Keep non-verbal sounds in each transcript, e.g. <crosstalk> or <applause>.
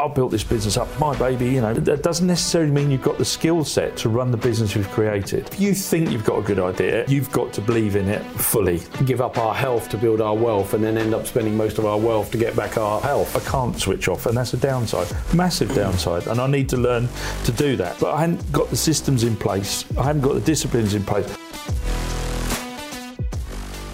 I built this business up, my baby, you know, that doesn't necessarily mean you've got the skill set to run the business you've created. If you think you've got a good idea, you've got to believe in it fully. Give up our health to build our wealth and then end up spending most of our wealth to get back our health. I can't switch off, and that's a downside, massive downside, and I need to learn to do that. But I hadn't got the systems in place, I hadn't got the disciplines in place.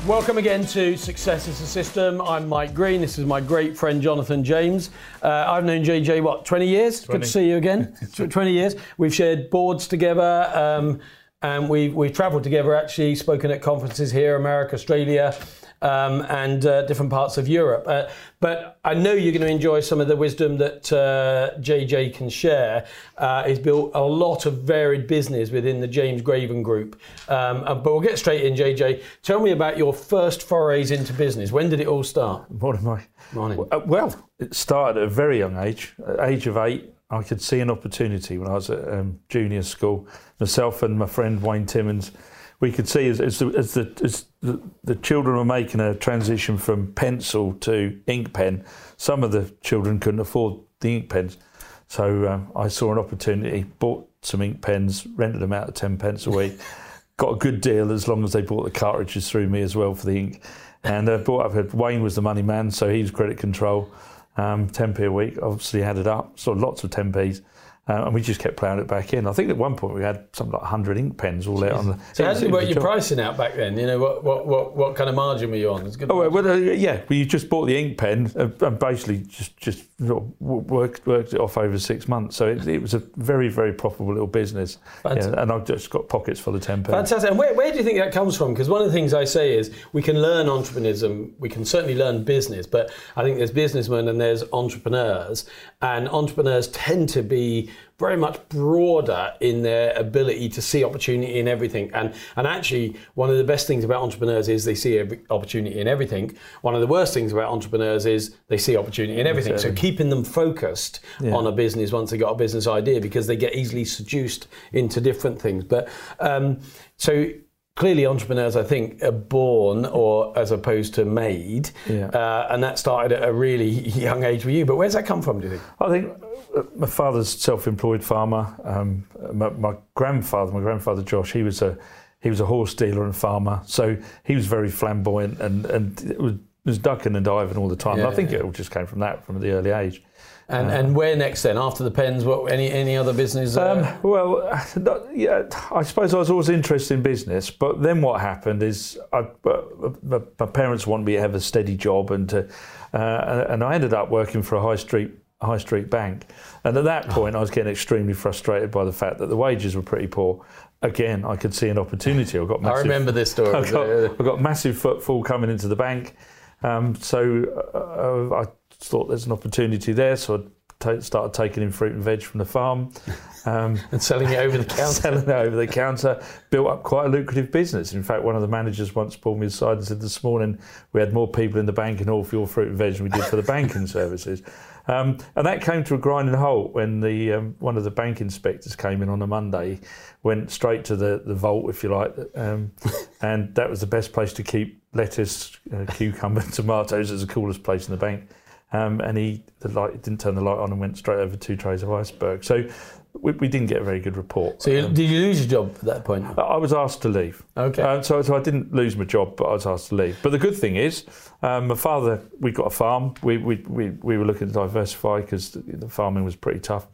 Welcome again to Success is a System. I'm Mike Greene. This is my great friend Jonathan James. Uh, I've known JJ, what, 20 years? 20. Good to see you again. <laughs> 20 years. We've shared boards together um, and we've, we've travelled together actually, spoken at conferences here, America, Australia. Um, and uh, different parts of Europe. Uh, but I know you're going to enjoy some of the wisdom that uh, JJ can share. Uh, he's built a lot of varied business within the James Graven Group. Um, uh, but we'll get straight in, JJ. Tell me about your first forays into business. When did it all start? What am I? Morning. Uh, Well, it started at a very young age. At age of eight, I could see an opportunity when I was at um, junior school. Myself and my friend Wayne Timmons, we could see as, as, the, as, the, as the, the children were making a transition from pencil to ink pen, some of the children couldn't afford the ink pens. So um, I saw an opportunity, bought some ink pens, rented them out at 10 pence a week, <laughs> got a good deal as long as they bought the cartridges through me as well for the ink. And uh, bought up, Wayne was the money man, so he was credit control. Um, 10p a week, obviously added up, so lots of 10p's. Uh, and we just kept ploughing it back in. I think at one point we had something like 100 ink pens all out on the. So how did you work your job. pricing out back then? You know, what, what, what, what kind of margin were you on? Oh, well, uh, yeah, well, you just bought the ink pen and basically just just sort of w- worked worked it off over six months. So it, it was a very very profitable little business. Yeah, and I've just got pockets full of ten pence. Fantastic. And where, where do you think that comes from? Because one of the things I say is we can learn entrepreneurship, we can certainly learn business, but I think there's businessmen and there's entrepreneurs, and entrepreneurs tend to be very much broader in their ability to see opportunity in everything. And and actually, one of the best things about entrepreneurs is they see opportunity in everything. One of the worst things about entrepreneurs is they see opportunity in everything. So keeping them focused on a business once they got a business idea because they get easily seduced into different things. But um, so clearly entrepreneurs i think are born or as opposed to made Yeah. uh, and that started at a really <laughs> young age for you but where's that come from do you think I think my father's self-employed farmer. Um, my, my grandfather, my grandfather Josh, he was a he was a horse dealer and farmer, so he was very flamboyant and and it was, was ducking and diving all the time. and I think yeah. it all just came from that from the early age. and and where next then after the pens what any any other business uh, Um, well, <laughs> not, yeah, I suppose I was always interested in business, but then what happened is I, uh, my, my parents wanted me to have a steady job, and to, uh, and I ended up working for a high street high street bank. And at that point, I was getting extremely frustrated by the fact that the wages were pretty poor. Again, I could see an opportunity. I got i massive, remember this story <laughs> I got, I got massive footfall coming into the bank. Um, so uh, I thought there's an opportunity there. So I started taking in fruit and veg from the farm. Um, <laughs> and selling it over the <laughs> counter selling it over the counter, built up quite a lucrative business. In fact, one of the managers once pulled me aside and said, "This morning we had more people in the bank in all for your fruit and veg than we did for the banking services." Um, and that came to a grinding halt when the um, one of the bank inspectors came in on a Monday, went straight to the, the vault, if you like, um, <laughs> and that was the best place to keep lettuce, uh, cucumber, <laughs> tomatoes. It was the coolest place in the bank. Um, and he the light didn't turn the light on and went straight over two trays of iceberg. So we, we didn't get a very good report. so you, did you lose your job at that point I- I was asked to leave. Okay. Uh, so, so I didn't lose my job, but I was asked to leave. But the good thing is, um, my father, we got a farm. We, we, we, we were looking to diversify because the, the farming was pretty tough.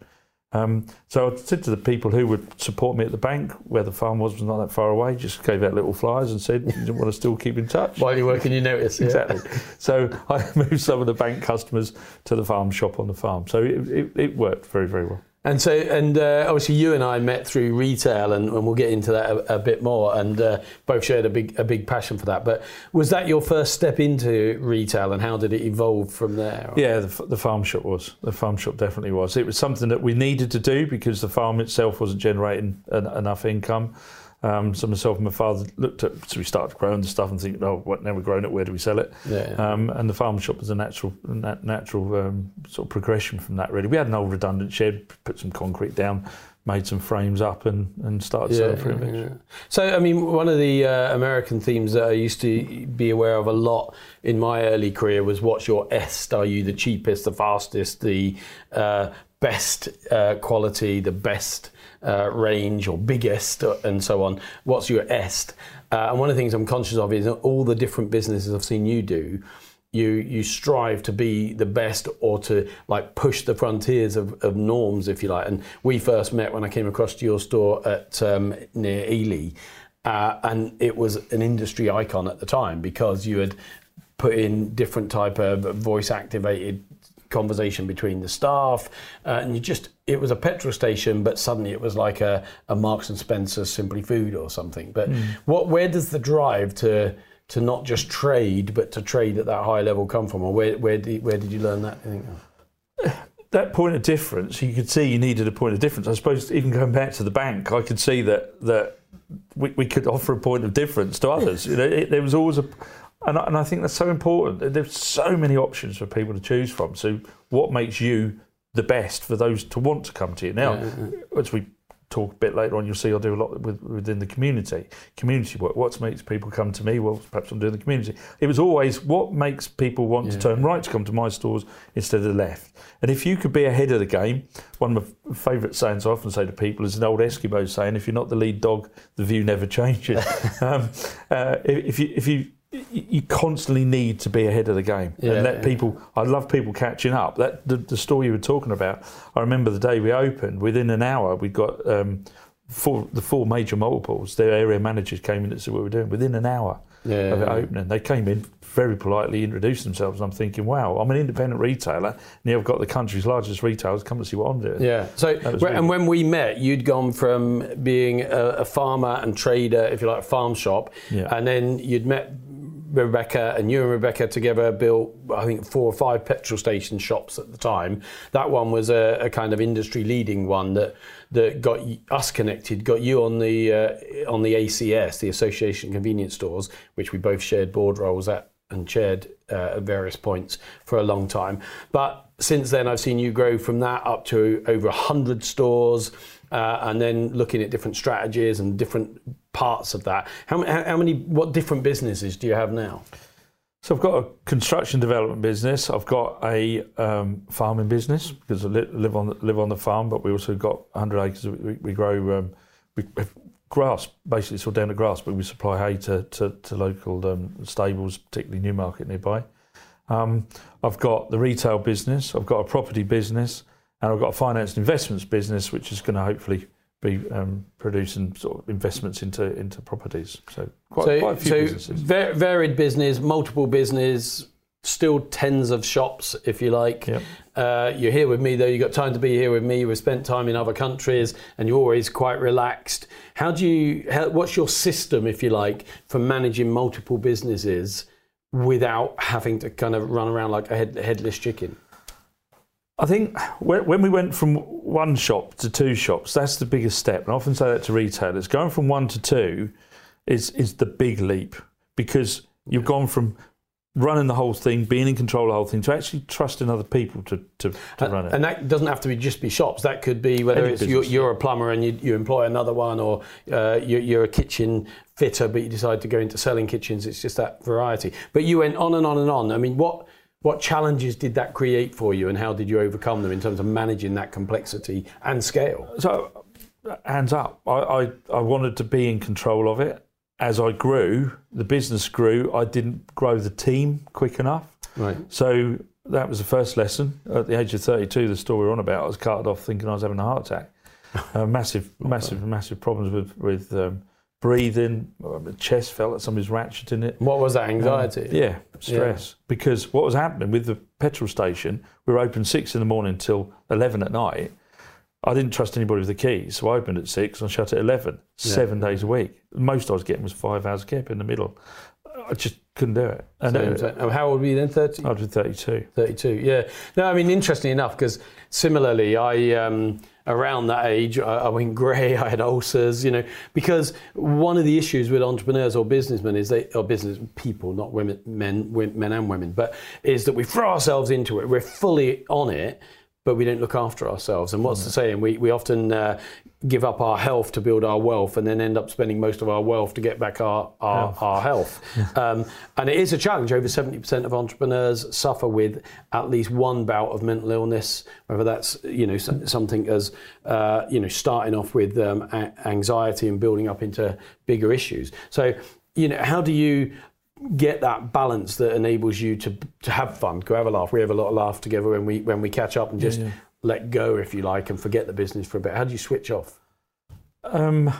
Um, so I said to the people who would support me at the bank, where the farm was, was not that far away, just gave out little flyers and said, you didn't want to still keep in touch. while you're working you notice yeah. Exactly. So I <laughs> moved some of the bank customers to the farm shop on the farm. So it, it, it worked very, very well. And so, and uh, obviously, you and I met through retail, and, and we'll get into that a, a bit more. And uh, both shared a big, a big passion for that. But was that your first step into retail, and how did it evolve from there? Yeah, the, the farm shop was. The farm shop definitely was. It was something that we needed to do because the farm itself wasn't generating en- enough income. Um, so myself and my father looked at, so we started growing the stuff and thinking, oh, what, now we've grown it, where do we sell it? Yeah. Um, and the farm shop was a natural, nat- natural um, sort of progression from that. Really, we had an old redundant shed, put some concrete down, made some frames up and, and started selling for image. yeah. So, I mean, one of the uh, American themes that I used to be aware of a lot in my early career was what's your est? Are you the cheapest, the fastest, the uh, best uh, quality, the best uh, range, or biggest, and so on? What's your est? Uh, and one of the things I'm conscious of is all the different businesses I've seen you do you you strive to be the best or to like push the frontiers of, of norms if you like and we first met when i came across to your store at um, near ely uh, and it was an industry icon at the time because you had put in different type of voice activated conversation between the staff uh, and you just it was a petrol station but suddenly it was like a, a marks and spencer simply food or something but what where does the drive to to not just trade, but to trade at that high level come from? Or where, where, did, where did you learn that? <sighs> that point of difference, you could see you needed a point of difference. I suppose even going back to the bank, I could see that that we, we could offer a point of difference to others. you know, it, there was always a, and I, and I think that's so important. There's so many options for people to choose from. So what makes you the best for those to want to come to you? Now, as we talk a bit later on, you'll see I do a lot with, within the community, community work. What makes people come to me? Well, perhaps I'm doing the community. It was always what makes people want to turn right to come to my stores instead of left. And if you could be ahead of the game, one of my favourite sayings I often say to people is an old Eskimo saying: "If you're not the lead dog, the view never changes." <laughs> um, uh, if you if you you constantly need to be ahead of the game Yeah, and let yeah. people. I love people catching up. That the, the store you were talking about. I remember the day we opened. Within an hour, we got um, four, the four major multiples. Their area managers came in and said what we were doing. Within an hour Yeah, of it opening, they came in very politely, introduced themselves. And I'm thinking, wow, I'm an independent retailer, and here I've got the country's largest retailers come to see what I'm doing. Yeah. So, wh- really and when we met, you'd gone from being a, a farmer and trader, if you like, a farm shop, and then you'd met Rebecca, and you and Rebecca together built, I think, four or five petrol station shops at the time. That one was a, a kind of industry leading one that that got us connected, got you on the uh, on the ACS, the Association Convenience Stores, which we both shared board roles at and chaired uh, at various points for a long time. But since then, I've seen you grow from that up to over 100 stores uh, and then looking at different strategies and different parts of that. How, how, many, what different businesses do you have now? So I've got a construction development business. I've got a um, farming business because I li- live on live on the farm, but we also got 100 acres. We, we grow um, we grass. Basically, it's all down to grass, but we supply hay to to, to local um, stables, particularly Newmarket nearby. Um, I've got the retail business. I've got a property business, and I've got a finance and investments business, which is going to hopefully be um, producing sort of investments into into properties. So quite, so, quite a few so businesses. va- varied business, multiple business, still tens of shops, if you like. Yep. Uh, you're here with me, though. You've got time to be here with me. We've spent time in other countries, and you're always quite relaxed. How do you? How, what's your system, if you like, for managing multiple businesses without having to kind of run around like a head, headless chicken? I think when when we went from one shop to two shops, that's the biggest step. And I often say that to retailers. Going from one to two is is the big leap because you've gone from running the whole thing, being in control of the whole thing, to actually trusting other people to, to, to run it. And that doesn't have to be just be shops. That could be whether Any it's you're, you're a plumber and you, you employ another one, or uh, you're, you're a kitchen fitter, but you decide to go into selling kitchens. It's just that variety. But you went on and on and on. I mean, what what challenges did that create for you, and how did you overcome them in terms of managing that complexity and scale? So, hands up. I, I, I wanted to be in control of it. As I grew, the business grew. I didn't grow the team quick enough. Right. So that was the first lesson. At the age of 32, the story we're on about, I was carted off thinking I was having a heart attack. Uh, massive, <laughs> massive, massive problems with with um, breathing. uh, My chest felt like somebody's ratcheting it. What was that anxiety? Yeah, stress. Because what was happening with the petrol station, we were open six in the morning till 11 at night. I didn't trust anybody with the keys, so I opened at six and shut at 11, seven days a week. Most I was getting was five hours kept in the middle. I just couldn't do it. And So, uh, how old were you then? Thirty. I was 32. 32 yeah no i mean interestingly enough because similarly i um, around that age I, I went grey i had ulcers you know because one of the issues with entrepreneurs or businessmen is they or business people not women men men and women but is that we throw ourselves into it. We're fully on it but we don't look after ourselves. And what's the saying? We, we often uh, give up our health to build our wealth and then end up spending most of our wealth to get back our, our health. Our health. <laughs> Um, and it is a challenge. Over 70% of entrepreneurs suffer with at least one bout of mental illness, whether that's you know something as uh, you know starting off with um, anxiety and building up into bigger issues. So you know, how do you get that balance that enables you to to have fun, go have a laugh. We have a lot of laugh together when we when we catch up and just yeah, yeah. let go, if you like, and forget the business for a bit. How do you switch off? Um,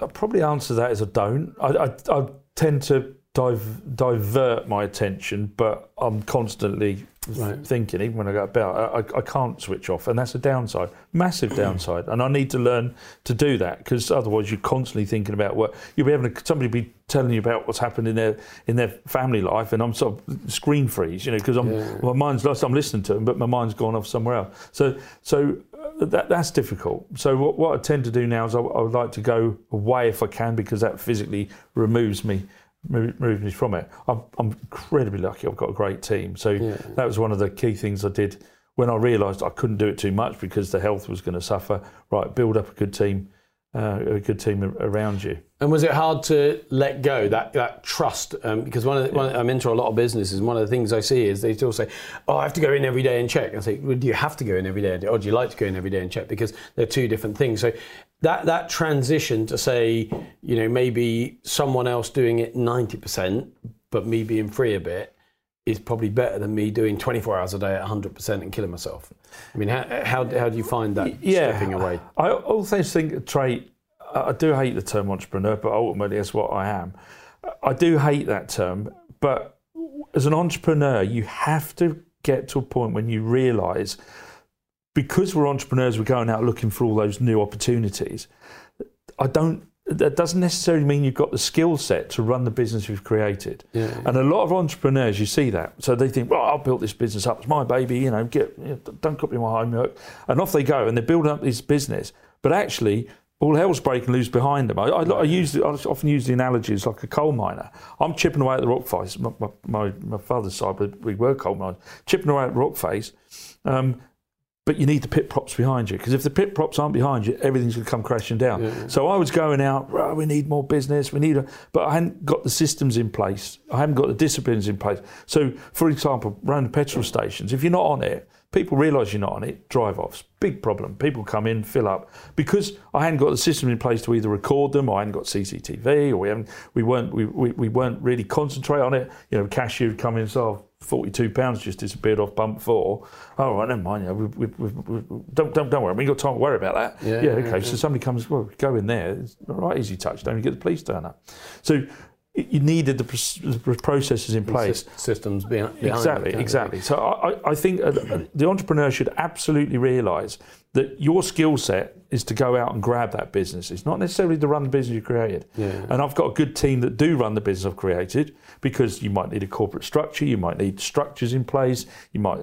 I'll probably answer that as I don't. I, I, I tend to div- divert my attention, but I'm constantly right. thinking, even when I go about, I, I, can't switch off, and that's a downside, massive <clears throat> downside. And I need to learn to do that because otherwise you're constantly thinking about what you'll be having somebody be telling you about what's happened in their in their family life, and I'm sort of screen freeze, you know, because I'm yeah. my mind's lost. I'm listening to them, but my mind's gone off somewhere else. So so. Uh, that, that's difficult. So what, what I tend to do now is I, I would like to go away if I can because that physically removes me move me from it. I'm, I'm, incredibly lucky. I've got a great team. So yeah. that was one of the key things I did when I realised I couldn't do it too much because the health was going to suffer. Right, build up a good team, uh, a good team around you. And was it hard to let go that that trust? Um, because one of, the, one of, I'm into a lot of businesses, and one of the things I see is they still say, "Oh, I have to go in every day and check." I say, well, "Do you have to go in every day, or do you like to go in every day and check?" Because they're two different things. So that that transition to say, you know, maybe someone else doing it 90%, but me being free a bit is probably better than me doing 24 hours a day at 100% and killing myself. I mean, how, how, how do you find that yeah, stepping away? I also think a trait, I do hate the term entrepreneur, but ultimately that's what I am. I do hate that term, but as an entrepreneur, you have to get to a point when you realize because we're entrepreneurs, we're going out looking for all those new opportunities. I don't. That doesn't necessarily mean you've got the skill set to run the business you've created. Yeah, yeah. And a lot of entrepreneurs, you see that. So they think, well, I'll build this business up. It's my baby. You know, get you know, don't copy my homework. And off they go, and they're building up this business. But actually, all hell's breaking loose behind them. I, I, I, use, I often use the analogies like a coal miner. I'm chipping away at the rock face. My, my, my father's side, we were coal miners, chipping away at the rock face. Um, but you need the pit props behind you because if the pit props aren't behind you, everything's going to come crashing down. Yeah. So I was going out, oh, we need more business, we need, a, but I hadn't got the systems in place, I haven't got the disciplines in place. So, for example, around petrol stations, if you're not on it, people realise you're not on it, drive offs, big problem. People come in, fill up because I hadn't got the system in place to either record them, or I hadn't got CCTV, or we haven't, we weren't, we, we, we weren't really concentrate on it. You know, cashier would come in and say, oh, 42 pounds just disappeared off pump four. All right, never mind. Yeah, we, we, we, don't, don't, don't worry. We've got time to worry about that. Yeah, yeah okay. Yeah, so somebody comes, well, go in there. It's all right, easy touchdown. You get the police turn up. So you needed the, processes in place. systems behind, Exactly, it, exactly. It. So I, I think uh, the entrepreneur should absolutely realise that your skill set is to go out and grab that business. It's not necessarily to run the business you created. Yeah. And I've got a good team that do run the business I've created because you might need a corporate structure, you might need structures in place, you might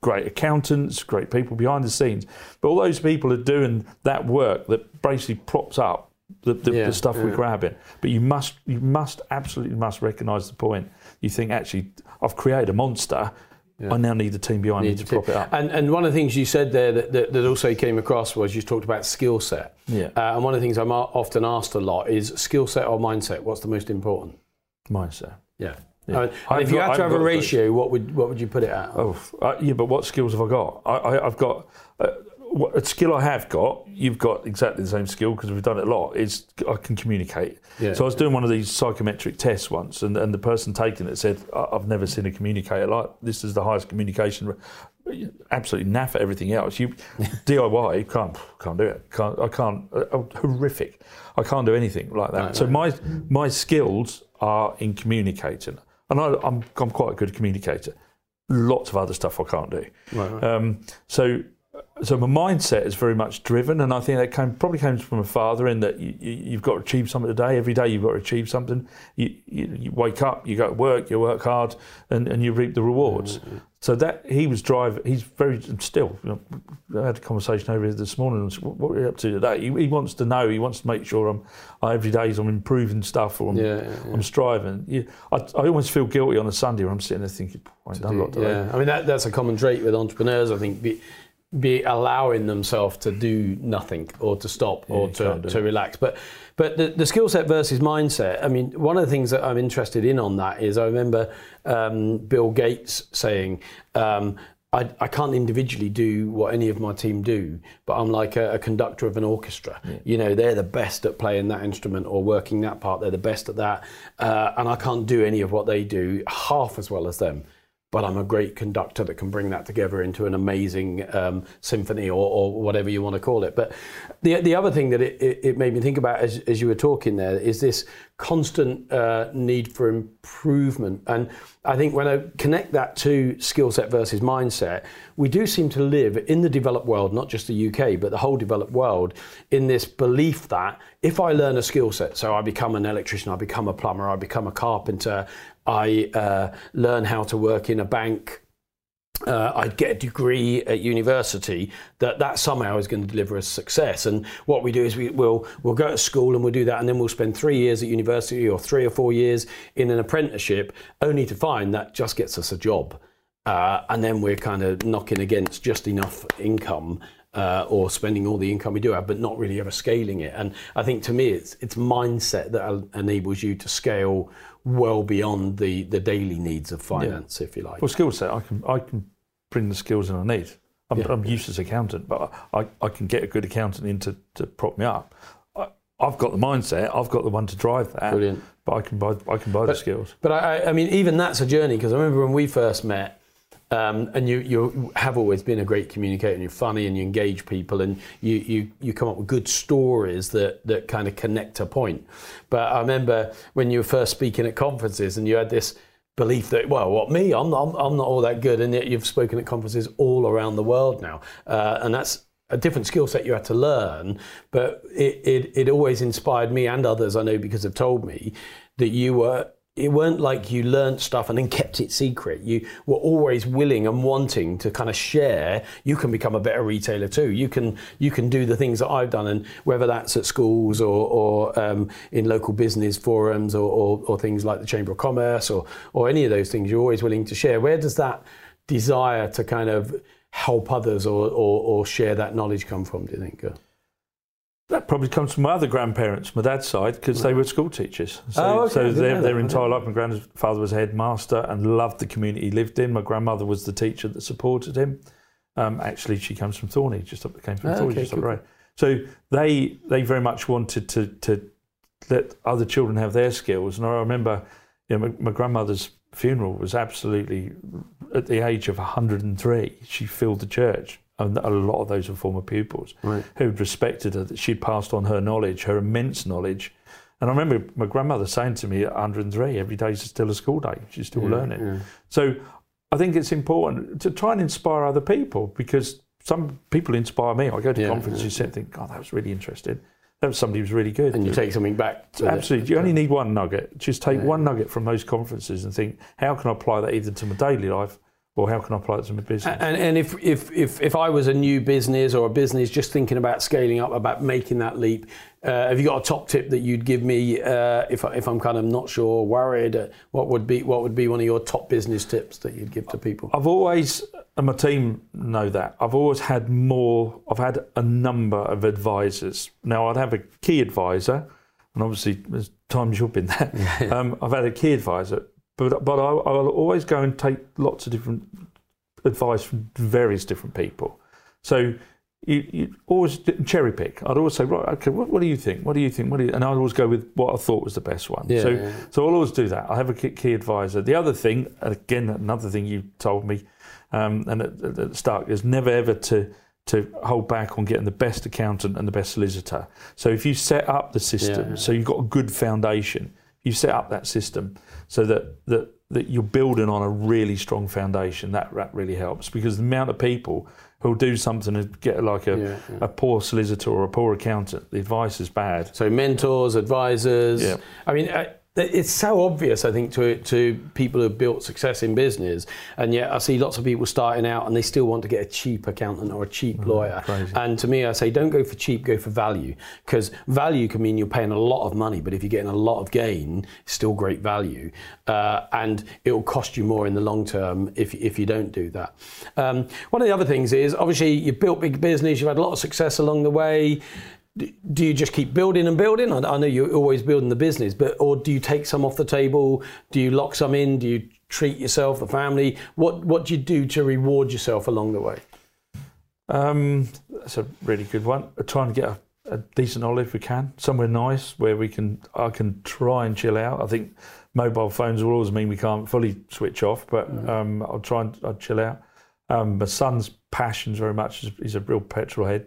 great accountants, great people behind the scenes. But all those people are doing that work that basically props up the, the, yeah, the stuff yeah. we're grabbing. But you must you must absolutely must recognise the point. You think actually I've created a monster yeah. I now need the team behind need me to prop it up. And, and one of the things you said there that, that, that also came across was you talked about skill set. Yeah. Uh, and one of the things I'm often asked a lot is skill set or mindset. What's the most important? Mindset. Yeah. yeah. I mean, if you had to have a ratio, what would what would you put it at? Oh, uh, yeah, but what skills have I got? I, have got uh, a skill I have got, you've got exactly the same skill because we've done it a lot. Is I can communicate. Yeah. So I was doing one of these psychometric tests once, and, and the person taking it said, "I've never seen a communicator like this. Is the highest communication." Absolutely naff at everything else. You <laughs> DIY can't can't do it. Can't I can't uh, horrific. I can't do anything like that. so my my skills are in communicating, and I, I'm I'm quite a good communicator lots of other stuff I can't do. Right. Um, so so my mindset is very much driven, and I think that came, probably comes from a father in that you, have got to achieve something today. Every day you've got to achieve something. You, you, you wake up, you go to work, you work hard, and, and you reap the rewards. Mm-hmm. So that he was driving. He's very still. You know, I had a conversation over here this morning. What are you up to today? He, he, wants to know. He wants to make sure I'm every day I'm improving stuff or I'm, yeah, yeah, yeah. I'm striving. I, I always feel guilty on a Sunday when I'm sitting there thinking, I ain't done a lot today. Yeah, I mean that, that's a common trait with entrepreneurs. I think be allowing themselves to do nothing or to stop or to, to relax. But but the, the skill set versus mindset. I mean, one of the things that I'm interested in on that is I remember um, Bill Gates saying. Um, I, I can't individually do what any of my team do, but I'm like a, a conductor of an orchestra. You know, they're the best at playing that instrument or working that part. They're the best at that, uh, and I can't do any of what they do half as well as them but I'm a great conductor that can bring that together into an amazing um, symphony or, or, whatever you want to call it. But the, the other thing that it, it, it made me think about as, as, you were talking there is this constant uh, need for improvement. And I think when I connect that to skill set versus mindset, we do seem to live in the developed world, not just the UK, but the whole developed world, in this belief that if I learn a skill set, so I become an electrician, I become a plumber, I become a carpenter, I uh, learn how to work in a bank. Uh, I'd get a degree at university that that somehow is going to deliver us success. And what we do is we, will we'll go to school and we'll do that, and then we'll spend three years at university or three or four years in an apprenticeship, only to find that just gets us a job. Uh, and then we're kind of knocking against just enough income uh, or spending all the income we do have, but not really ever scaling it. And I think to me, it's it's mindset that enables you to scale well beyond the, the daily needs of finance, yeah. if you like. Well, skill set, I can I can bring the skills that I need. I'm, yeah. I'm useless accountant, but I, I can get a good accountant in to, to prop me up. I, have got the mindset. I've got the one to drive that. Brilliant. But I can buy I can buy but, the skills. But I, I mean, even that's a journey because I remember when we first met um, and you, you have always been a great communicator and you're funny and you engage people and you, you, you come up with good stories that, that kind of connect a point. But I remember when you were first speaking at conferences and you had this belief that, well, what me, I'm not, I'm not all that good. And yet you've spoken at conferences all around the world now. Uh, and that's a different skill set you had to learn. But it, it, it always inspired me and others, I know, because they've told me that you were it weren't like you learnt stuff and then kept it secret. You were always willing and wanting to kind of share. You can become a better retailer too. You can you can do the things that I've done, and whether that's at schools or, or um, in local business forums or, or, or, things like the Chamber of Commerce or or any of those things, you're always willing to share. Where does that desire to kind of help others or, or, share that knowledge come from? Do you think? That probably comes from my other grandparents, my dad's side, because right. they were school teachers. So, oh, okay. so their, their entire life, my grandfather was a headmaster and loved the community he lived in. My grandmother was the teacher that supported him. Um, actually, she comes from Thorney, just up came from oh, Thorney, okay, just up the road. So they they very much wanted to to let other children have their skills. And I remember, you know, my, my grandmother's funeral was absolutely at the age of 103. She filled the church and a lot of those were former pupils right. who'd respected her, that she'd passed on her knowledge, her immense knowledge. And I remember my grandmother saying to me at 103, every day is still a school day, she's still yeah, learning. Yeah. So I think it's important to try and inspire other people because some people inspire me. I go to yeah, conferences and think, God, that was really interesting. That was somebody who's really good. And you take something back. Absolutely. You only need one nugget. Just take one nugget from those conferences and think, how can I apply that either to my daily life or how can I apply it to my business? And, and if, if, if, if I was a new business or a business just thinking about scaling up, about making that leap, uh, have you got a top tip that you'd give me uh, if, if I'm kind of not sure, worried? Uh, what would be what would be one of your top business tips that you'd give to people? I've always, and my team know that, I've always had more, I've had a number of advisors. Now, I'd have a key advisor, and obviously, there's times you've been there. <laughs> um, I've had a key advisor, but but I, will always go and take lots of different advice from various different people. So you, you always cherry pick. I'd always say, right, okay, what, what, do you think? What do you think? What do you? And I'd always go with what I thought was the best one. Yeah, so yeah. so I'll always do that. I have a key advisor. The other thing, again, another thing you told me, um, and at, at is never ever to to hold back on getting the best accountant and the best solicitor. So if you set up the system, yeah. so you've got a good foundation, you set up that system so that, that, that you're building on a really strong foundation. That, that really helps because the amount of people who'll do something and get like a, yeah, yeah. a poor solicitor or a poor accountant, the advice is bad. So mentors, advisors. Yeah. I mean, I, it's so obvious, I think, to to people who've built success in business, and yet I see lots of people starting out and they still want to get a cheap accountant or a cheap Mm, lawyer. crazy. And to me, I say, don't go for cheap, go for value, because value can mean you're paying a lot of money, but if you're getting a lot of gain, it's still great value, uh, and it will cost you more in the long term if if you don't do that. Um, one of the other things is obviously you've built big business, you've had a lot of success along the way do you just keep building and building? I know you're always building the business, but or do you take some off the table? Do you lock some in? Do you treat yourself, the family? What what do you do to reward yourself along the way? Um, that's a really good one. I try and get a, a decent holiday if we can, somewhere nice where we can. I can try and chill out. I think mobile phones will always mean we can't fully switch off, but um, I'll try and I'll chill out. Um, my son's passions very much. is- He's a real petrol head,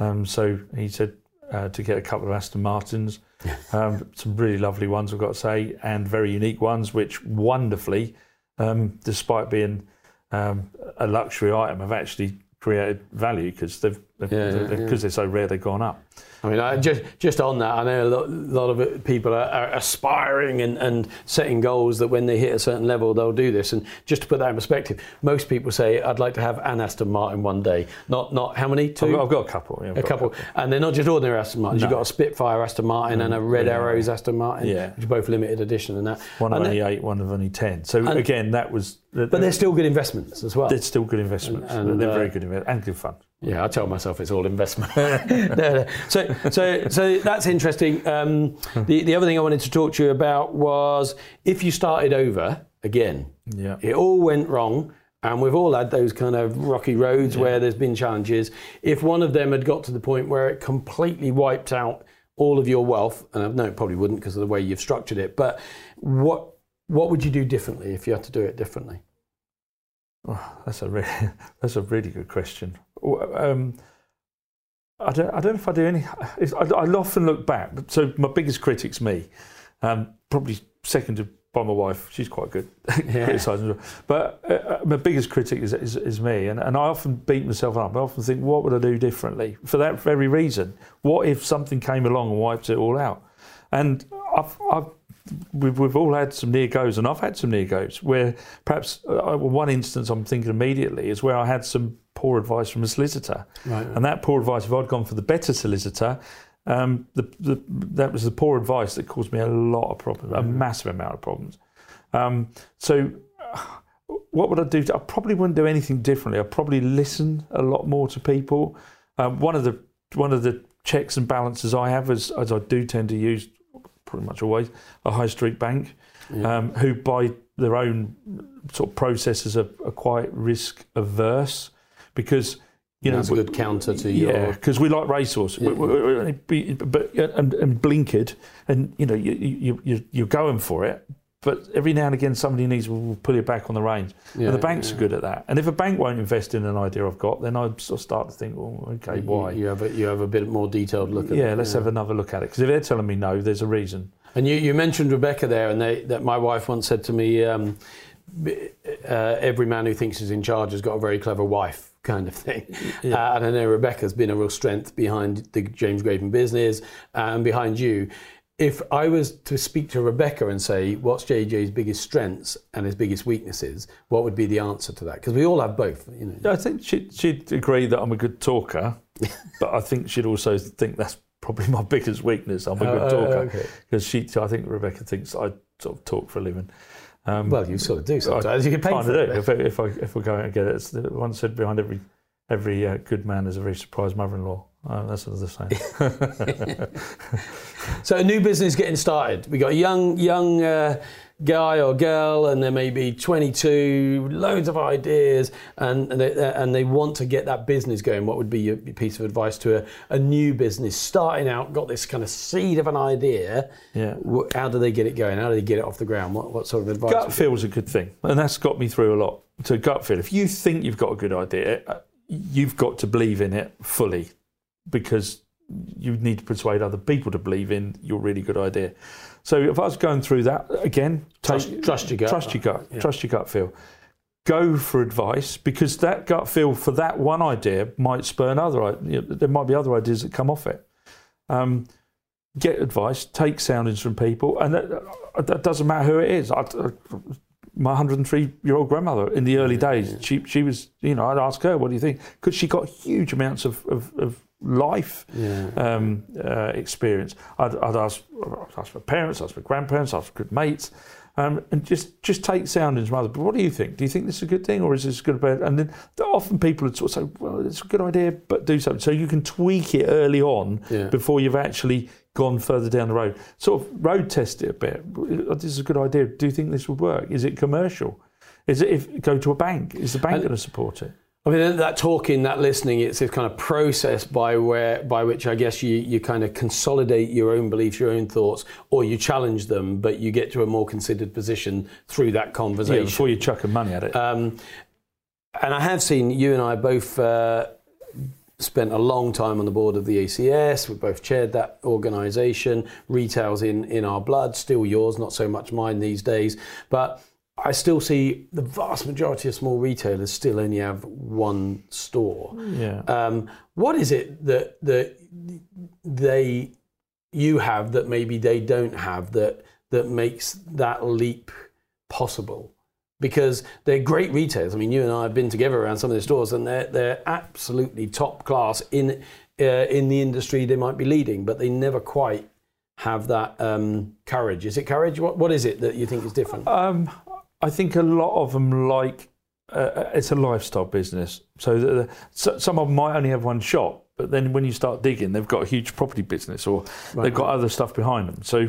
um, so he said uh, to get a couple of Aston Martins. <laughs> um, some really lovely ones, I've got to say, and very unique ones, which wonderfully, um, despite being um, a luxury item, have actually created value because they've because Yeah, yeah, they're, yeah. 'cause they're so rare they've gone up. I mean, I just just on that, I know a lot, lot of people are, are aspiring and, and setting goals that when they hit a certain level, they'll do this. And just to put that in perspective, most people say, "I'd like to have an Aston Martin one day." Not not how many? 2 I've got, I've got a couple. yeah, a got couple, and they're not just ordinary Aston Martins. You've got a Spitfire Aston Martin and a Red yeah. Arrows Aston Martin, Yeah. which are both limited edition and that. One of only eight, one of only ten. So again, that was. but they're still good investments as well. they're still good investments. And- and, they're uh, very good investments and good fun. Yeah, I tell myself it's all investment. <laughs> no, no. So, so, so that's interesting. Um, the the other thing I wanted to talk to you about was if you started over again, Yeah. it all went wrong. And we've all had those kind of rocky roads where there's been challenges. If one of them had got to the point where it completely wiped out all of your wealth, and I know it probably wouldn't because of the way you've structured it, but what what would you do differently if you had to do it differently? Oh, that's a really, <laughs> that's a really good question. Um, I don't, I don't know if I do any. I, I often look back. So my biggest critic's me. Um, probably seconded by my wife. She's quite good <laughs> at Yeah. criticising. But uh, uh, my biggest critic is, is, is me, and, and I often beat myself up. I often think, what would I do differently for that very reason? What if something came along and wiped it all out? And I've, I've we've, we've all had some near goes, and I've had some near goes where perhaps uh, one instance I'm thinking immediately is where I had some poor advice from a solicitor, Right. and that poor advice, if I'd gone for the better solicitor, um, the, the, that was the poor advice that caused me a lot of problems, a massive amount of problems. Um, so, uh, what would I do? I probably wouldn't do anything differently. I'd probably listen a lot more to people. Um, one of the one of the checks and balances I have, is, as I do tend to use pretty much always, a high street bank, um, who by their own sort of processes are, are quite risk averse because you know That's a good counter to yeah, your. because we like racehorse, we- we- but and, and blinkered, and you know you, you you you're going for it. But every now and again, somebody needs to pull you back on the reins. Yeah, and the banks are good at that. And if a bank won't invest in an idea I've got, then I sort of start to think, well, okay, why? You, you have a, you have a bit more detailed look at it. yeah, it. let's have another look at it. Because if they're telling me no, there's a reason. And you, you mentioned Rebecca there, and they, that my wife once said to me, um, uh, every man who thinks he's in charge has got a very clever wife, kind of thing. Yeah. Uh, and I know Rebecca's been a real strength behind the James Graven business uh, and behind you. If I was to speak to Rebecca and say, what's JJ's biggest strengths and his biggest weaknesses, what would be the answer to that? Because we all have both, you know. I think she'd, she'd agree that I'm a good talker, <laughs> but I think she'd also think that's probably my biggest weakness. I'm a good oh, talker okay. because she, I think Rebecca thinks I sort of talk for a living. Um, Well, you sort of do sometimes. You get paid for it. If, if I if we're going to get it, it's the one said behind every every uh, good man is a very surprised mother-in-law. Uh, that's what they're saying. <laughs> So a new business getting started. We got a young young uh, guy or girl, and they may be 22, loads of ideas, and and they, and they want to get that business going. What would be your piece of advice to a, a new business starting out? Got this kind of seed of an idea. yeah. How do they get it going? How do they get it off the ground? What what sort of advice? Gut would feel is a good thing, and that's got me through a lot. So gut feel. If you think you've got a good idea, uh, you've got to believe in it fully, because you need to persuade other people to believe in your really good idea. So if I was going through that again, Trust- take- trust your gut. trust your gut, Yeah. trust your gut feel. Go for advice because that gut feel for that one idea might spur another. You know, there might be other ideas that come off it. Um, get advice, take soundings from people, and that, that doesn't matter who it is. I, my 103 year old grandmother in the early days, she, she was, you know, I'd ask her, what do you think? Because she got huge amounts of, of, of life Yeah. um, uh, experience. I'd, I'd ask, I'd ask my parents, ask my grandparents, ask good mates, um, and just just take soundings from others. But what do you think? Do you think this is a good thing, or is this a good bad? And then often people would sort of say, well, it's a good idea, but do something. So you can tweak it early on Yeah. before you've actually gone further down the road. Sort of road test it a bit. This is a good idea. Do you think this would work? Is it commercial? Is it if go to a bank? Is the bank going to support it? I mean, that talking, that listening, it's this kind of process by where, by which I guess you, you kind of consolidate your own beliefs, your own thoughts, or you challenge them, but you get to a more considered position through that conversation. Yeah, before you chucking money at it. Um, and I have seen you and I both uh, spent a long time on the board of the ACS. We both chaired that organisation. Retail's in in our blood, still yours, not so much mine these days. But I still see the vast majority of small retailers still only have one store. yeah. Um, what is it that that they you have that maybe they don't have that that makes that leap possible? Because they're great retailers. I mean, you and I have been together around some of the stores, and they're they're absolutely top class in uh, in the industry. They might be leading, but they never quite have that um, courage. Is it courage? What what is it that you think is different? Um, I think a lot of them like uh, it's a lifestyle business. So, the, the, so some of them might only have one shop, but then when you start digging, they've got a huge property business or they've got other stuff behind them. So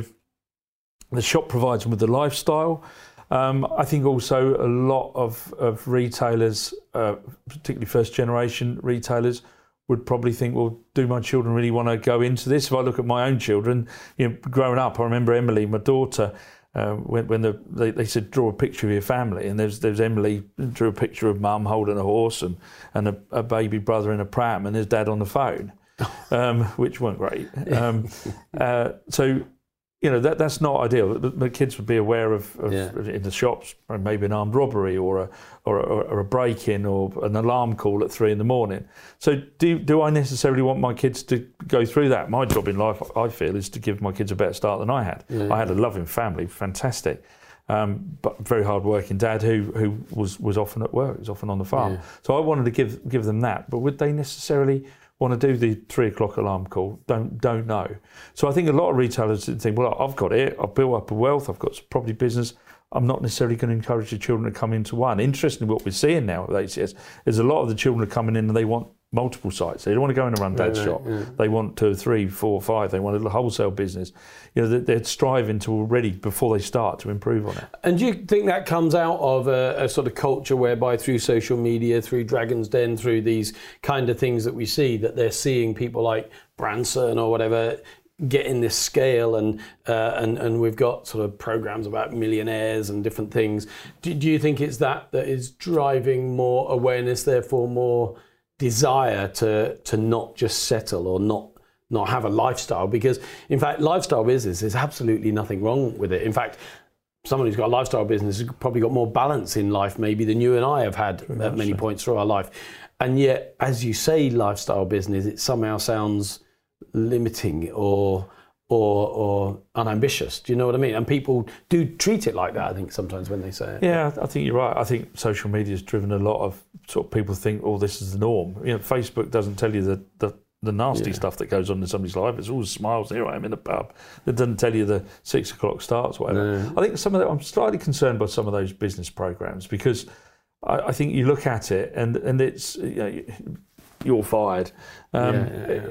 the shop provides them with the lifestyle. Um, I think also a lot of, of retailers, uh, particularly first generation retailers, would probably think, well, do my children really want to go into this? If I look at my own children, you know, growing up, I remember Emily, my daughter, uh, when, when the, they, they said draw a picture of your family, and there's there's Emily drew a picture of mum holding a horse and and a, a baby brother in a pram, and his dad on the phone, <laughs> um, which weren't great. Um, <laughs> uh, so you know that that's not ideal. The, the kids would be aware of, of Yeah. in the shops, maybe an armed robbery or a or, a- or a break-in or an alarm call at three in the morning. So do do I necessarily want my kids to go through that? My job in life, I feel, is to give my kids a better start than I had. I had a loving family, fantastic. Um, but very hard working dad who who was was often at work, was often on the farm. Yeah. So I wanted to give give them that. But would they necessarily want to do the three o'clock alarm call? Don't don't know. So I think a lot of retailers think, well, I've got it. I've built up a wealth. I've got property business. I'm not necessarily going to encourage the children to come into one. Interestingly, what we're seeing now with ACS is a lot of the children are coming in and they want multiple sites. They don't want to go in and run dad's Right, shop. yeah. They want two, three, four, five. They want a wholesale business. You know, they're, they're striving to already before they start to improve on it. And do you think that comes out of a, a sort of culture whereby through social media, through Dragon's Den, through these kind of things that we see, that they're seeing people like Branson or whatever getting this scale and uh, and and we've got sort of programs about millionaires and different things. Do, do you think it's that that is driving more awareness, therefore more desire to to not just settle or not not have a lifestyle? Because in fact, lifestyle business there's absolutely nothing wrong with it. In fact, someone who's got a lifestyle business has probably got more balance in life maybe than you and I have had at many points through our life. And yet, as you say, lifestyle business, it somehow sounds limiting or or or unambitious. Do you know what I mean? And people do treat it like that. I think sometimes when they say it. Yeah, I think you're right. I think social media has driven a lot of sort of people think, oh, this is the norm. You know, Facebook doesn't tell you the, the, the nasty Yeah. stuff that goes on in somebody's life. It's all smiles. Here I am in the pub. It doesn't tell you the six o'clock starts, whatever. No. I think some of that, I'm slightly concerned by some of those business programs because I, I think you look at it and, and it's, you know, you're fired. Um, yeah,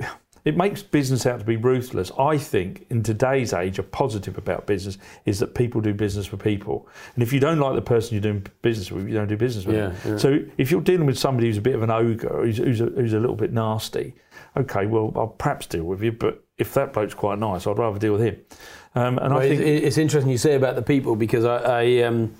yeah. It, makes business out to be ruthless. I think in today's age, a positive about business is that people do business for people. And if you don't like the person you're doing business with, you don't do business with Yeah, them. yeah. So if you're dealing with somebody who's a bit of an ogre, who's, who's, a, who's a little bit nasty, okay, well, I'll perhaps deal with you. But if that bloke's quite nice, I'd rather deal with him. Um, and Well, I think it- it's interesting you say about the people because I, I um,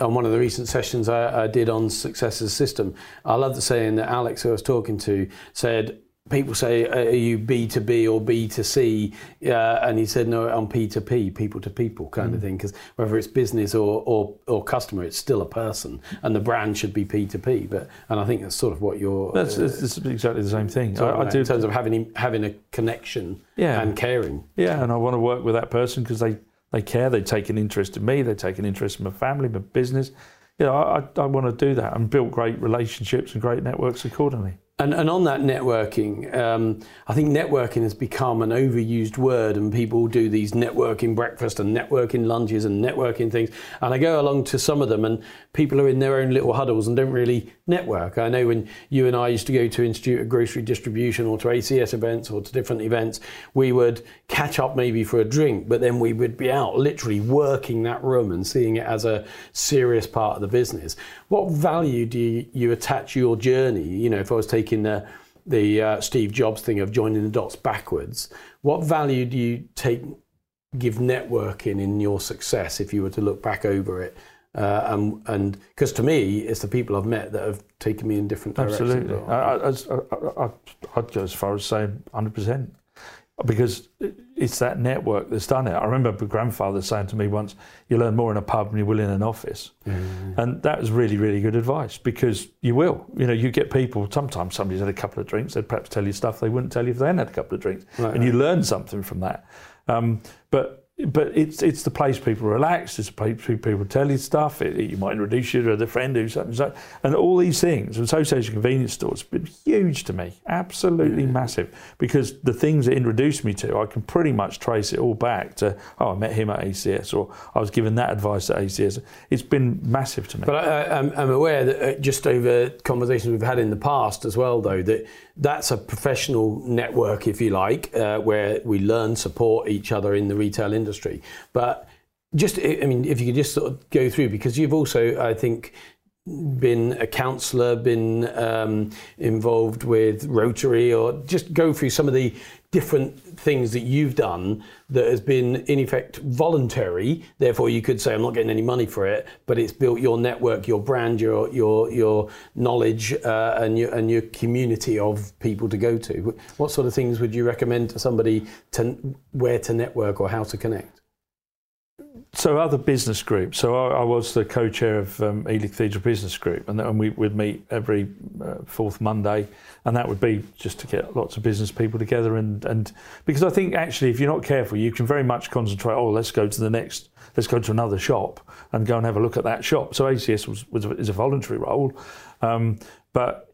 on one of the recent sessions I, I did on Success is a System, I love the saying that Alex, who I was talking to, said people say, "Are you B to B or B to C?" Uh, and he said, "No, I'm P to P, people to people, kind mm. of thing. Because whether it's business or, or or customer, it's still a person, and the brand should be P to P. But and I think that's sort of what you're. That's, uh, that's exactly the same thing. I, I do in terms of having having a connection yeah. and caring. Yeah, and I want to work with that person because they they care. They take an interest in me. They take an interest in my family, my business. You know, I, I want to do that and build great relationships and great networks accordingly. And, and on that networking, um, I think networking has become an overused word, and people do these networking breakfasts and networking lunches and networking things. And I go along to some of them, and people are in their own little huddles and don't really network. I know when you and I used to go to Institute of Grocery Distribution or to ACS events or to different events, we would catch up maybe for a drink, but then we would be out literally working that room and seeing it as a serious part of the business. What value do you, you attach your journey? You know, if I was taking the the uh, Steve Jobs thing of joining the dots backwards, what value do you take give networking in your success if you were to look back over it? Uh, and because to me, it's the people I've met that have taken me in different directions. Absolutely, I, I, I, I'd go as far as saying 100 percent because it's that network that's done it. I remember my grandfather saying to me once, "You learn more in a pub than you will in an office," mm. and that was really, really good advice because you will. You know, you get people. Sometimes somebody's had a couple of drinks, they'd perhaps tell you stuff they wouldn't tell you if they hadn't had a couple of drinks, right, and right. you learn something from that. Um, but but it's it's the place people relax. It's the place people tell you stuff. It, it, you might introduce you to a friend who's something, something, and all these things. And Association convenience stores have been huge to me, absolutely mm. massive. Because the things that introduced me to, I can pretty much trace it all back to oh, I met him at ACS, or I was given that advice at ACS. It's been massive to me. But I, am aware that uh, just over conversations we've had in the past as well, though that that's a professional network, if you like, uh, where we learn, support each other in the retail industry. But just, I mean, if you could just sort of go through, because you've also, I think, been a counsellor, been um, involved with Rotary, or just go through some of the different things that you've done that has been in effect voluntary. Therefore, you could say I'm not getting any money for it, but it's built your network, your brand, your your your knowledge, uh, and your and your community of people to go to. What sort of things would you recommend to somebody to where to network or how to connect? So other business groups. So I, I was the co-chair of um, Ely Cathedral Business Group, and, and we would meet every uh, fourth Monday, and that would be just to get lots of business people together. And, and because I think actually, if you're not careful, you can very much concentrate. Oh, let's go to the next. Let's go to another shop and go and have a look at that shop. So ACS was, was is a voluntary role, um, but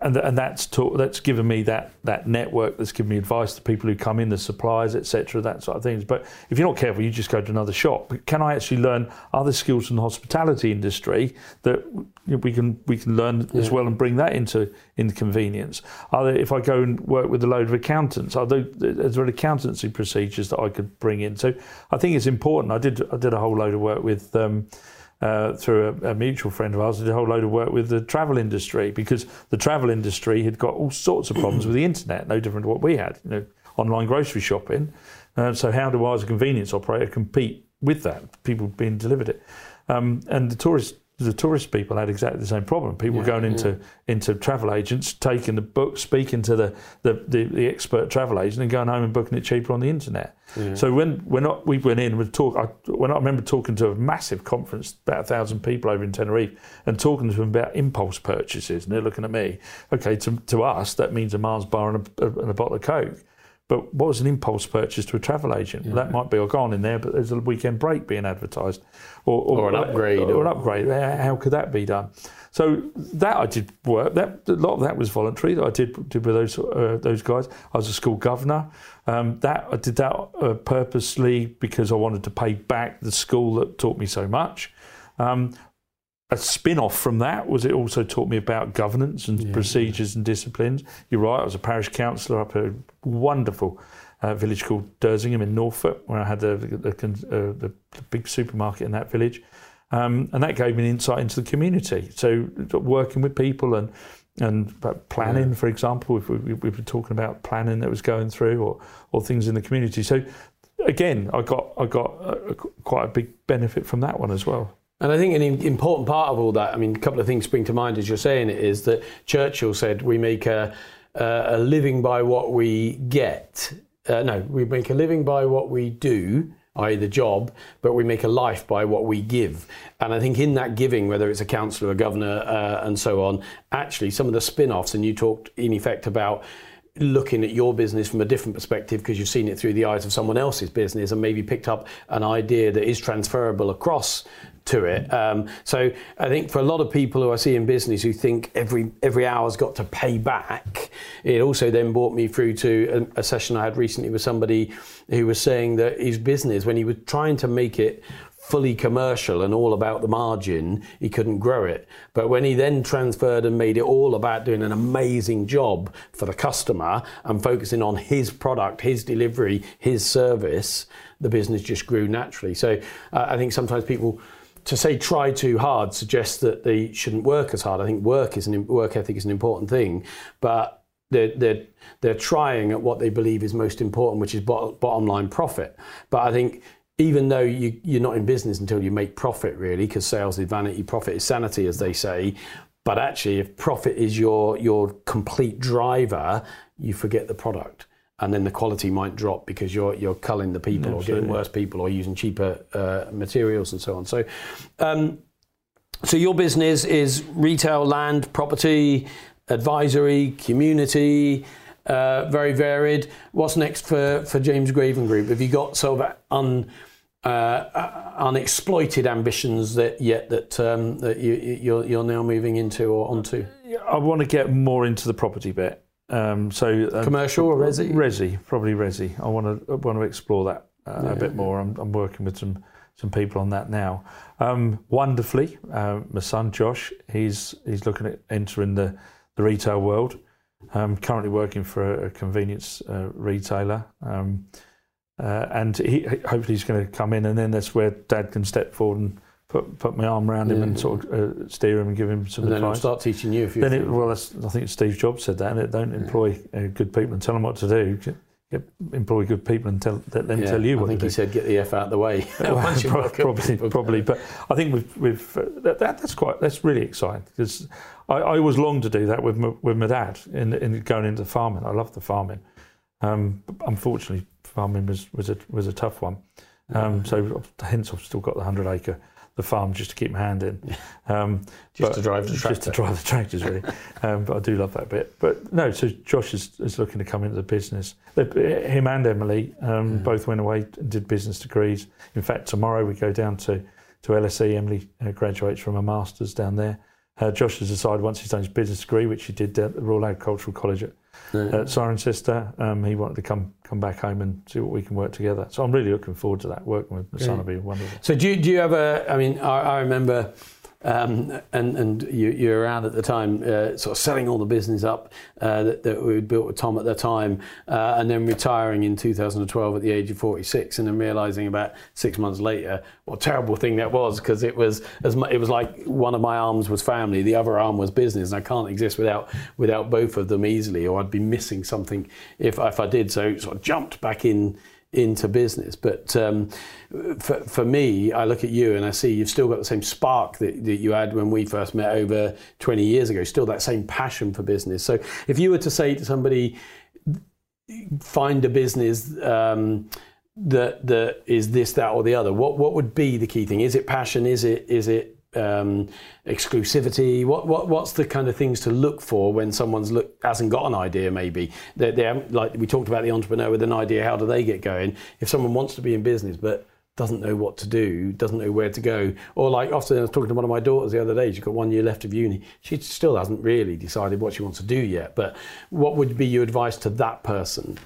and and that's taught, that's given me that that network that's given me advice to people who come in, the suppliers, etc., that sort of things. But if you're not careful, you just go to another shop. But can I actually learn other skills in the hospitality industry that we can we can learn yeah. as well and bring that into in convenience? Are there, if I go and work with a load of accountants, are there, there accountancy procedures that I could bring in? So I think it's important. I did I did a whole load of work with. Um, uh, through a, a, mutual friend of ours, did a whole load of work with the travel industry because the travel industry had got all sorts of problems with the internet, no different to what we had, you know, online grocery shopping. Uh, so how do I, as a convenience operator, compete with that? People being delivered it, um, and the tourist the tourist people had exactly the same problem. People yeah, going into yeah. into travel agents, taking the book, speaking to the, the, the, the, expert travel agent, and going home and booking it cheaper on the internet. Yeah. So when when not, we went in, we talk. I, when I remember talking to a massive conference, about a thousand people over in Tenerife, and talking to them about impulse purchases, and they're looking at me. Okay, to, to us that means a Mars bar and a, and a bottle of Coke. But what was an impulse purchase to a travel agent? Yeah. That might be, I've gone in there, but there's a weekend break being advertised. Or, or, or an upgrade. Or, or, an upgrade. How could that be done? So that I did work. That a lot of that was voluntary. That I did, did with those uh, those guys. I was a school governor. Um, that I did that uh, purposely because I wanted to pay back the school that taught me so much. Um, a spin off from that was it also taught me about governance and yeah. procedures and disciplines. You're right, I was a parish councillor up a wonderful uh, village called Dersingham in Norfolk, where I had the, the, uh, the, big supermarket in that village. Um, and that gave me an insight into the community. So, working with people and and planning, yeah. for example, if we, we, were talking about planning that was going through, or or things in the community. So, again, I got I got a, quite a big benefit from that one as well. And I think an important part of all that, I mean, a couple of things spring to mind as you're saying it, is that Churchill said we make a a living by what we get. Uh, no, we make a living by what we do, i.e., the job, but we make a life by what we give. And I think in that giving, whether it's a councillor, a governor, uh, and so on, actually some of the spin offs, and you talked in effect about looking at your business from a different perspective because you've seen it through the eyes of someone else's business and maybe picked up an idea that is transferable across to it. Um, so I think for a lot of people who I see in business who think every every hour's got to pay back, it also then brought me through to a, a session I had recently with somebody who was saying that his business, when he was trying to make it fully commercial and all about the margin, he couldn't grow it. But when he then transferred and made it all about doing an amazing job for the customer and focusing on his product, his delivery, his service, the business just grew naturally. So uh, I think sometimes people to say try too hard suggests that they shouldn't work as hard. I think work is an work ethic is an important thing, but they're, they're, they're trying at what they believe is most important, which is bottom line profit. But I think even though you, you're not in business until you make profit, really, because sales is vanity, profit is sanity, as they say. But actually, if profit is your your complete driver, you forget the product, and then the quality might drop because you're you're culling the people, Absolutely. or getting worse people, or using cheaper uh, materials, and so on. So. Um, so your business is retail, land, property, advisory, community, uh, very varied. What's next for, for James Graven Group? Have you got sort of un, uh, unexploited ambitions that yet that, um, that you, you're, you're now moving into or onto? I want to get more into the property bit. Um, so uh, commercial or resi? Resi, probably resi. I want to I want to explore that uh, yeah. a bit more. I'm, I'm, working with some some people on that now. Um, wonderfully, uh, my son Josh, he's he's looking at entering the the retail world. I'm currently working for a, convenience uh, retailer. Um, uh, and he, hopefully he's going to come in, and then that's where Dad can step forward and put put my arm around him yeah. and sort of uh, steer him and give him some and advice. Then I'll start teaching you. If you then it, well, I think Steve Jobs said that. Don't employ uh, good people and tell them what to do. Get, employ good people and tell let them yeah, tell you what I think he said get the f out of the way. <laughs> well, <laughs> probably, probably, but I think we've, we've uh, that, that's quite that's really exciting because I, I always longed to do that with my, with my dad in, in going into farming. I love the farming. Um, unfortunately, farming was, was a was a tough one. Um, so hence I've still got the hundred acre the farm just to keep my hand in. Um, just to drive the tractor. Just to drive the tractors, really. <laughs> um, but I do love that bit. But no, so Josh is, is looking to come into the business. Him and Emily um, mm. both went away and did business degrees. In fact, tomorrow we go down to, to LSE. Emily uh, graduates from a master's down there. Uh, Josh has decided once he's done his business degree, which he did at the Royal Agricultural College at, yeah. at Cirencester, um, he wanted to come come back home and see what we can work together. So I'm really looking forward to that. Working with will be wonderful. So do you, do you have a? I mean, I, I remember um, and and you, you were around at the time, uh, sort of selling all the business up uh, that, that we built with Tom at the time, uh, and then retiring in 2012 at the age of 46, and then realizing about six months later what a terrible thing that was because it was as it was like one of my arms was family, the other arm was business, and I can't exist without without both of them easily, or I'd be missing something if if I did. So sort of jumped back in into business. But um, for, for me, I look at you and I see you've still got the same spark that, that you had when we first met over 20 years ago, still that same passion for business. So if you were to say to somebody, find a business um, that that is this, that, or the other, what what would be the key thing? Is it passion? Is it is it um, exclusivity? What, what what's the kind of things to look for when someone's look hasn't got an idea? Maybe they, they like we talked about the entrepreneur with an idea. How do they get going? If someone wants to be in business but doesn't know what to do, doesn't know where to go, or like often I was talking to one of my daughters the other day. She's got one year left of uni. She still hasn't really decided what she wants to do yet. But what would be your advice to that person?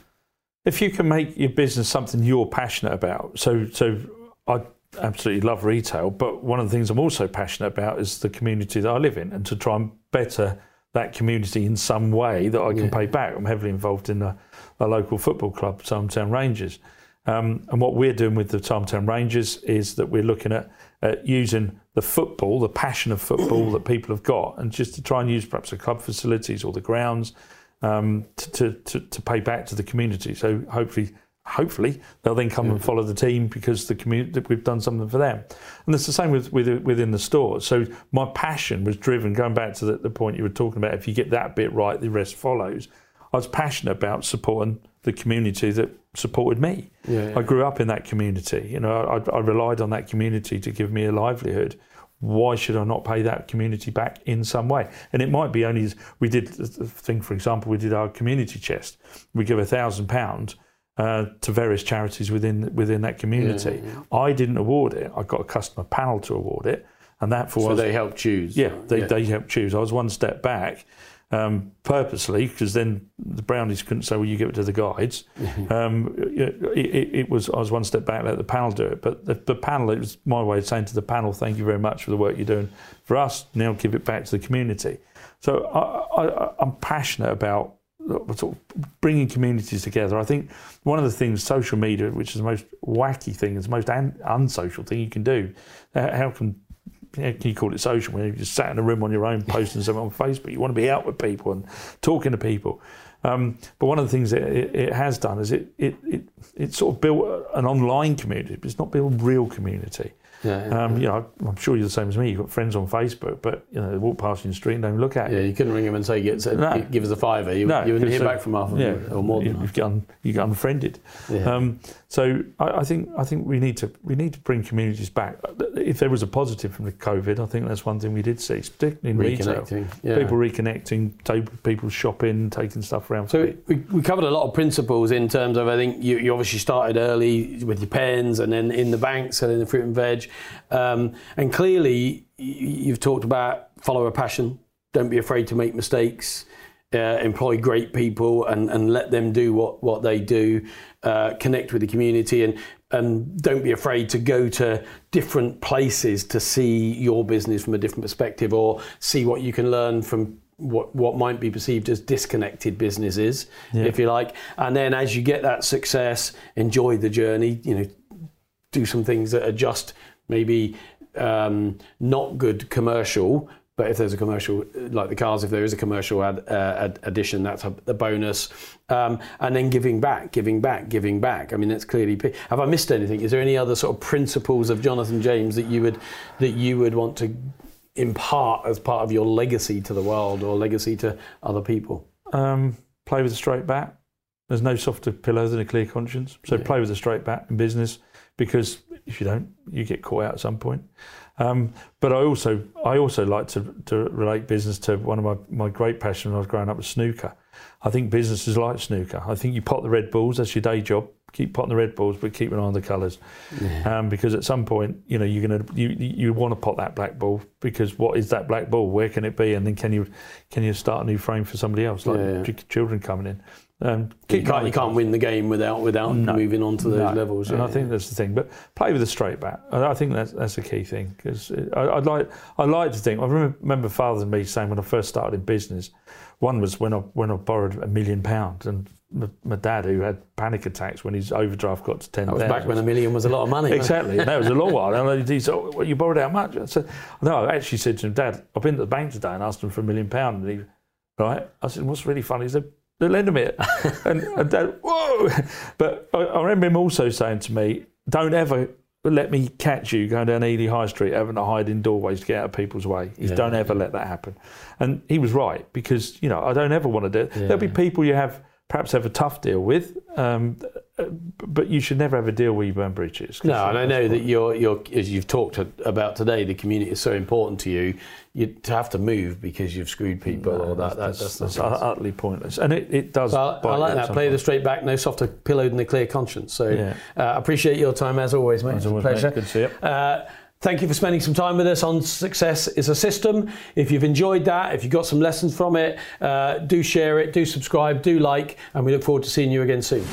If you can make your business something you're passionate about, so so I absolutely love retail, but one of the things I'm also passionate about is the community that I live in and to try and better that community in some way that I can yeah. pay back. I'm heavily involved in a, local football club, Town Rangers. Um, and what we're doing with the Town Rangers is that we're looking at, at using the football, the passion of football that people have got, and just to try and use perhaps the club facilities or the grounds um, to, to, to pay back to the community. So hopefully hopefully they'll then come and mm. follow the team because the community we've done something for them and it's the same with, with within the store so my passion was driven going back to the, the, point you were talking about if you get that bit right the rest follows I was passionate about supporting the community that supported me. Yeah, yeah. I grew up in that community. You know, I, I relied on that community to give me a livelihood. Why should I not pay that community back in some way? And it might be only we did the thing. For example, we did our community chest. We give a thousand pound uh, to various charities within within that community. I didn't award it. I got a customer panel to award it, and that for So us, they help choose. yeah, they, they helped choose. I was one step back um, purposely because then the brownies couldn't say, "Well, you give it to the guides." <laughs> um, it, it, it was I was one step back, let the panel do it. But the, the panel, it was my way of saying to the panel, "Thank you very much for the work you're doing for us. Now give it back to the community." So I, I, I'm passionate about sort of bringing communities together. I think one of the things social media, which is the most wacky thing, is the most un- unsocial thing you can do. Uh, How can how can you call it social when you're just sat in a room on your own posting something on Facebook? You want to be out with people and talking to people. Um, but one of the things that it, it has done is it, it, it, it sort of built an online community, but it's not built a real community. Yeah, yeah. Um, you know, I'm sure you're the same as me. You've got friends on Facebook, but you know, they walk past you in the street and don't look at you. Yeah, you couldn't ring him and say, "Get No. give us a fiver." You, No, you wouldn't hear uh, back from half of yeah, or more than you, half. you get un, you get unfriended. Yeah. Um, so I, I think I think we need to we need to bring communities back. If there was a positive from the COVID, I think that's one thing we did see, particularly in retail. Reconnecting. Yeah. People reconnecting, people shopping, taking stuff around. So we, we covered a lot of principles in terms of I think you, you obviously started early with your pens and then in the banks and selling the fruit and veg, um, and clearly you've talked about follow a passion, don't be afraid to make mistakes, uh, employ great people and, and let them do what, what they do, uh, connect with the community and and don't be afraid to go to different places to see your business from a different perspective or see what you can learn from what what might be perceived as disconnected businesses, if you like. And then as you get that success, enjoy the journey. You know, do some things that are just maybe um, not good commercial. But if there's a commercial, like the cars, if there is a commercial ad, uh, ad, addition, that's a, a bonus. Um, and then giving back, giving back, giving back. I mean, that's clearly. Have I missed anything? Is there any other sort of principles of Jonathan James that you would that you would want to impart as part of your legacy to the world or legacy to other people? um, play with a straight bat. There's no softer pillow than a clear conscience. So play with a straight bat in business because if you don't, you get caught out at some point. Um, but I also I also like to, to relate business to one of my, my great passions when I was growing up was snooker. I think business is like snooker. I think you pot the red balls, that's your day job. Keep potting the red balls, but keep an eye on the colours. Um, because at some point, you know, you're gonna you you want to pot that black ball because what is that black ball? Where can it be? And then can you can you start a new frame for somebody else, like Yeah, yeah. children coming in? Um, You can't, you can't win the game without without No. moving on to those no. levels. And yeah. I think that's the thing. But play with a straight bat. I think that's that's a key thing because I'd like I like to think. I remember, father and me saying when I first started in business. One was when I when I borrowed a million pounds, and my, dad who had panic attacks when his overdraft got to ten that was back when a million was a lot of money. Exactly, and that was a long while. And he said, oh, well, "You borrowed how much?" I said, "No, I actually said to him, Dad, I've been to the bank today and asked them for a million pounds." And he, right? I said, "What's really funny?" He said, "They're lending me it." <laughs> and, and Dad, whoa! But I, I remember him also saying to me, "Don't ever." Let me catch you going down Ely High Street having to hide in doorways to get out of people's way. He's Yeah. don't ever let that happen. And he was right because, you know, I don't ever want to do it. There'll be people you have perhaps have a tough deal with, um, but you should never have a deal where you burn bridges. No, and I know that you're, you're, as you've talked about today, the community is so important to you. You to have to move because you've screwed people, or that, that, that's, that's, that's that's, utterly pointless, and it, it does. Well, I like that. Play the straight back, no softer pillow than a clear conscience. So, Yeah. uh, appreciate your time as always, mate. As always, Pleasure. mate. Good to see you. Uh, Thank you for spending some time with us on Success is a System. If you've enjoyed that, if you've got some lessons from it, uh, do share it, do subscribe, do like, and we look forward to seeing you again soon.